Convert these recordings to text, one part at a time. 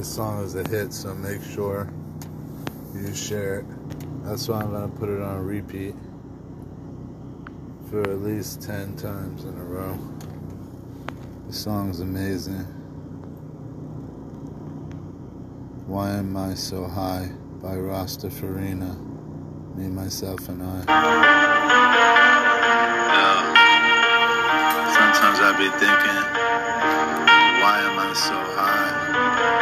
this song is a hit, so make sure you share it. That's why I'm gonna put it on repeat for at least 10 times in a row. The song's amazing. Why Am I So High by Rastafarina. Me, myself, and I. Sometimes I be thinking, why am I so high?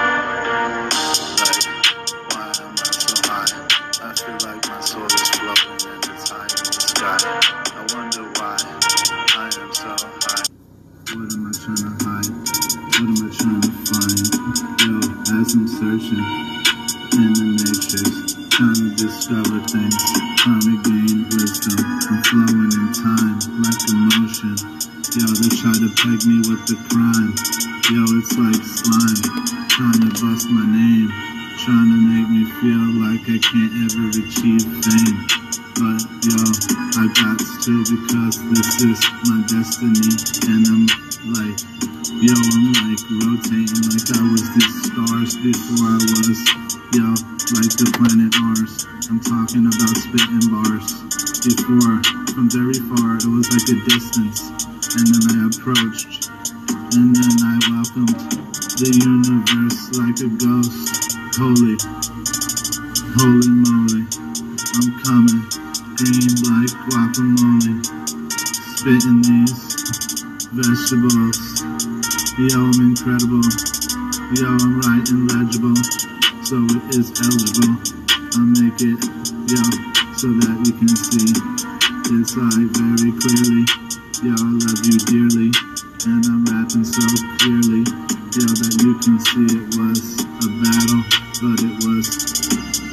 Searching in the matrix, trying to discover things, trying to gain wisdom. I'm flowing in time like emotion. Yo, they try to peg me with the crime. Yo, it's like slime, trying to bust my name, trying to make me feel like I can't ever achieve fame. But yo, I got to because this is my destiny, and I'm like, yo, I'm like rotating like I was these stars before I was, yo, like the planet Mars. I'm talking about spitting bars. Before, from very far, it was like a distance, and then I approached, and then I welcomed the universe like a ghost. Holy, holy moly, I'm coming, green like guacamole, spitting these vegetables. Yo, I'm incredible. Yo, I'm right and legible, so it is eligible. I'll make it, yo, so that you can see. It's like very clearly. Yo, I love you dearly, and I'm rapping so clearly. Yo, that you can see it was a battle, but it was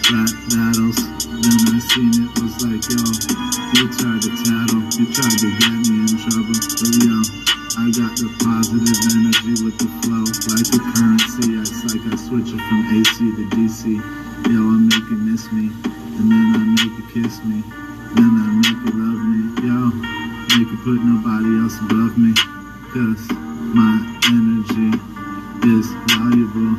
rap battles. Then I seen it was like, yo, you tried to tattle, you tried to get me in trouble, but yo, I got the positive energy with the flow, like a currency. It's like I switch it from AC to DC. Yo, I make it miss me, and then I make it kiss me, then I make it love me. Yo, make it put nobody else above me, cause my energy is valuable.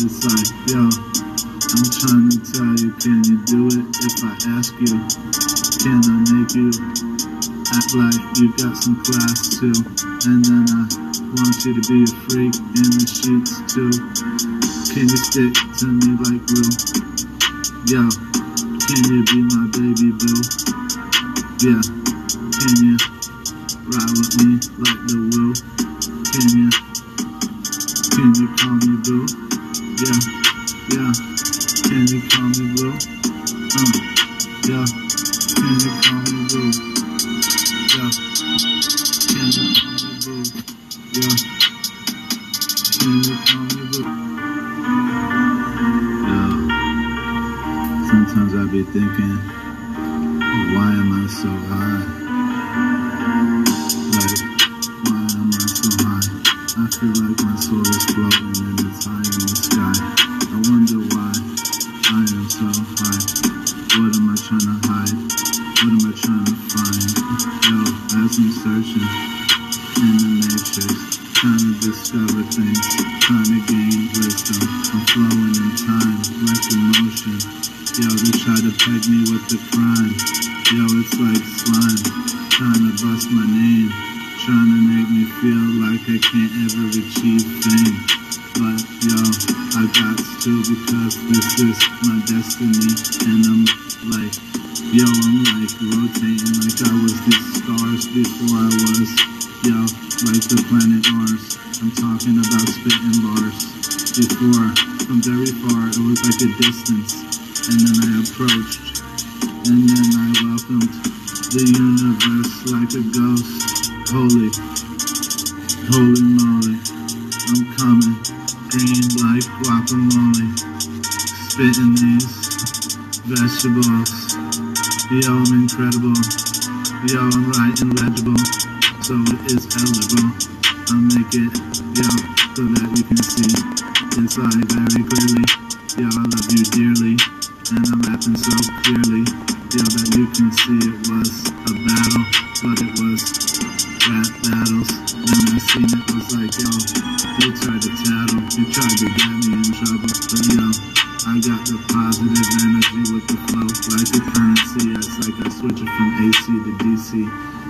It's like, yo, I'm trying to tell you, can you do it if I ask you? Can I make you act like you got some class too? And then I want you to be a freak in the sheets too. Can you stick to me like glue? Yo, can you be my baby boo? Yeah, can you ride with me like the woo? Can you, can you call me boo? Yeah, yeah, can you call me boo? Uh, yeah, can you call me boo? Sometimes I be thinking, why am I so high? Like, why am I so high? I feel like my soul is floating and it's high in the sky. I wonder why to peg me with the crime. Yo, it's like slime, trying to bust my name, trying to make me feel like I can't ever achieve fame. But yo, I got to because this is my destiny, and I'm like, yo, I'm like rotating like I was these stars before I was, yo, like the planet Mars. I'm talking about spitting bars. Before, from very far, it was like a distance, and then I approached, and then I welcomed the universe like a ghost. Holy, holy moly, I'm coming, green like guacamole, spitting these vegetables. Yo, I'm incredible. Yo, I'm and legible, so it is eligible. I'll make it, yo, so that you can see. It's like very clearly. Yo, I love you dearly, and I'm rapping so clearly. Yo, that you can see it was a battle, but it was rap battles. And I seen it was like, yo, you tried to tattle, you tried to get me in trouble, but yo, I got the positive energy with the flow, like a currency. It's like I switch it from AC to DC.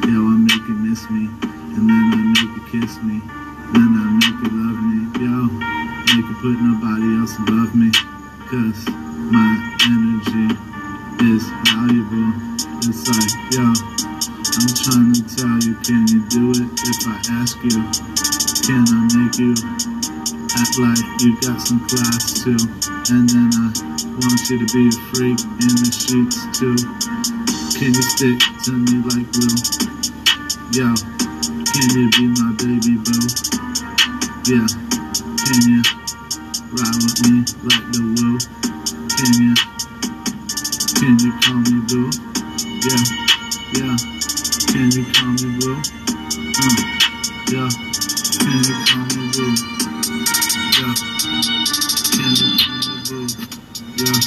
Yo, I make it miss me, and then I make it kiss me, And then I make it love me. Yo, make it put nobody else above me, cause my energy is valuable. It's like, yo, I'm trying to tell you, can you do it if I ask you? Can I make you act like you got some class too? And then I want you to be a freak in the sheets too. Can you stick to me like glue? Yo, can you be my baby boo? Yeah, can you ride with me like the woo? Can you, can you call me blue? Yeah, yeah, can you call me blue? Uh, yeah, can you call me blue? Yeah, can you call me boo? Yeah,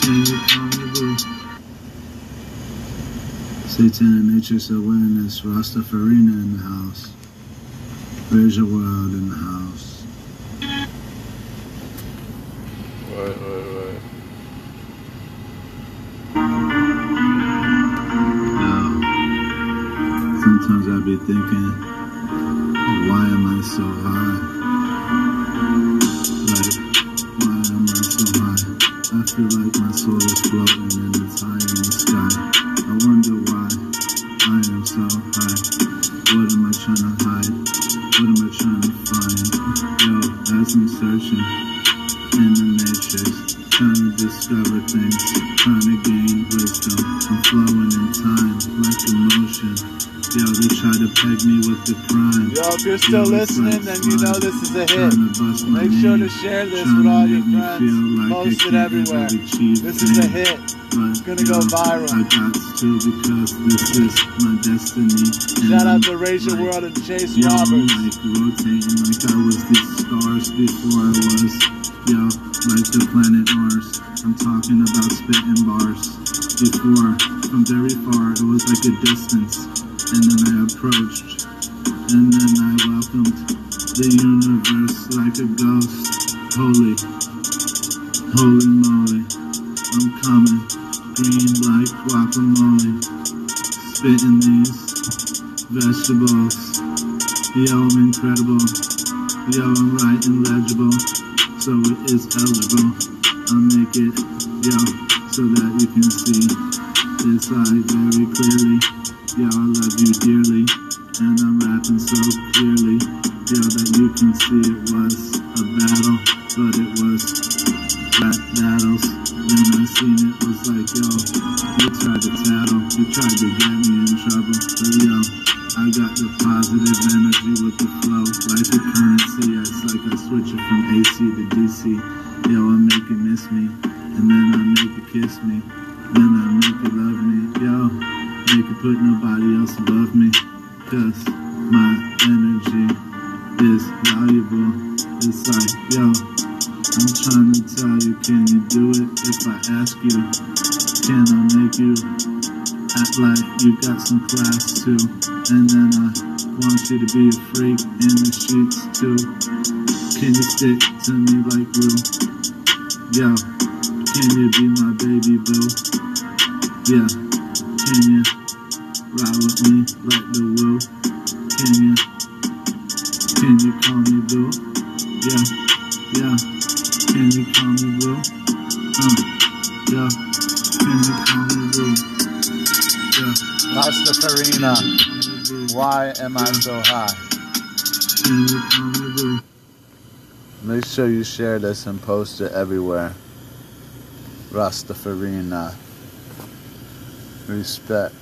can you call me boo? Satanic Matrix Awareness, Rastafarina in the house. Raise your world in the house. Ouais, ouais. Now, sometimes I be thinking, why am I so high? Things, trying to gain wisdom. I'm flowing in time like emotion. Yo, they try to peg me with the crime. Yo, if you're still Yo, listening, then you know this is a hit. Trying to bust my Make sure to share this with all your friends. like Post it everywhere. This is a hit. But, gonna go viral. I got to because this is my destiny. Shout out to Raise Your World and Chase Yo, I'm Roberts. like rotating like I was these stars before I was, yo, like the planet Mars. I'm talking about spitting bars. Before, from very far, it was like a distance. And then I approached, and then I welcomed the universe like a ghost. Holy, holy moly, I'm coming, green like guacamole. Spitting these vegetables. Yo, I'm incredible. Yo, I'm writing legible, so it is eligible. I'll make it, yo, so that you can see this eye very clearly. Yo, I love you dearly, and I'm rapping so clearly. Yo, that you can see it was a battle, but it was rap battles. When I seen it was like, yo, you tried to tattle, you tried to get me in trouble, but yo, I got the positive energy with the flow, like a currency. It's like I switch it from AC to DC. Miss me, and then I make it kiss me, then I make it love me. Yo, make it put nobody else above me, cause my energy is valuable. It's like, yo, I'm trying to tell you, can you do it if I ask you? Can I make you act like you got some class too? And then I want you to be a freak in the sheets too. Can you stick to me like glue? Yo, can you be my baby boo? Yeah, can you ride with me like the woo? Can you, can you call me boo? Yeah, yeah, can you call me boo? Uh, yeah, can you call me boo? Yeah, Rastafarina. can you call me boo? Why am I so high? Can you call me boo? Make sure you share this and post it everywhere. Rastafarina. Respect.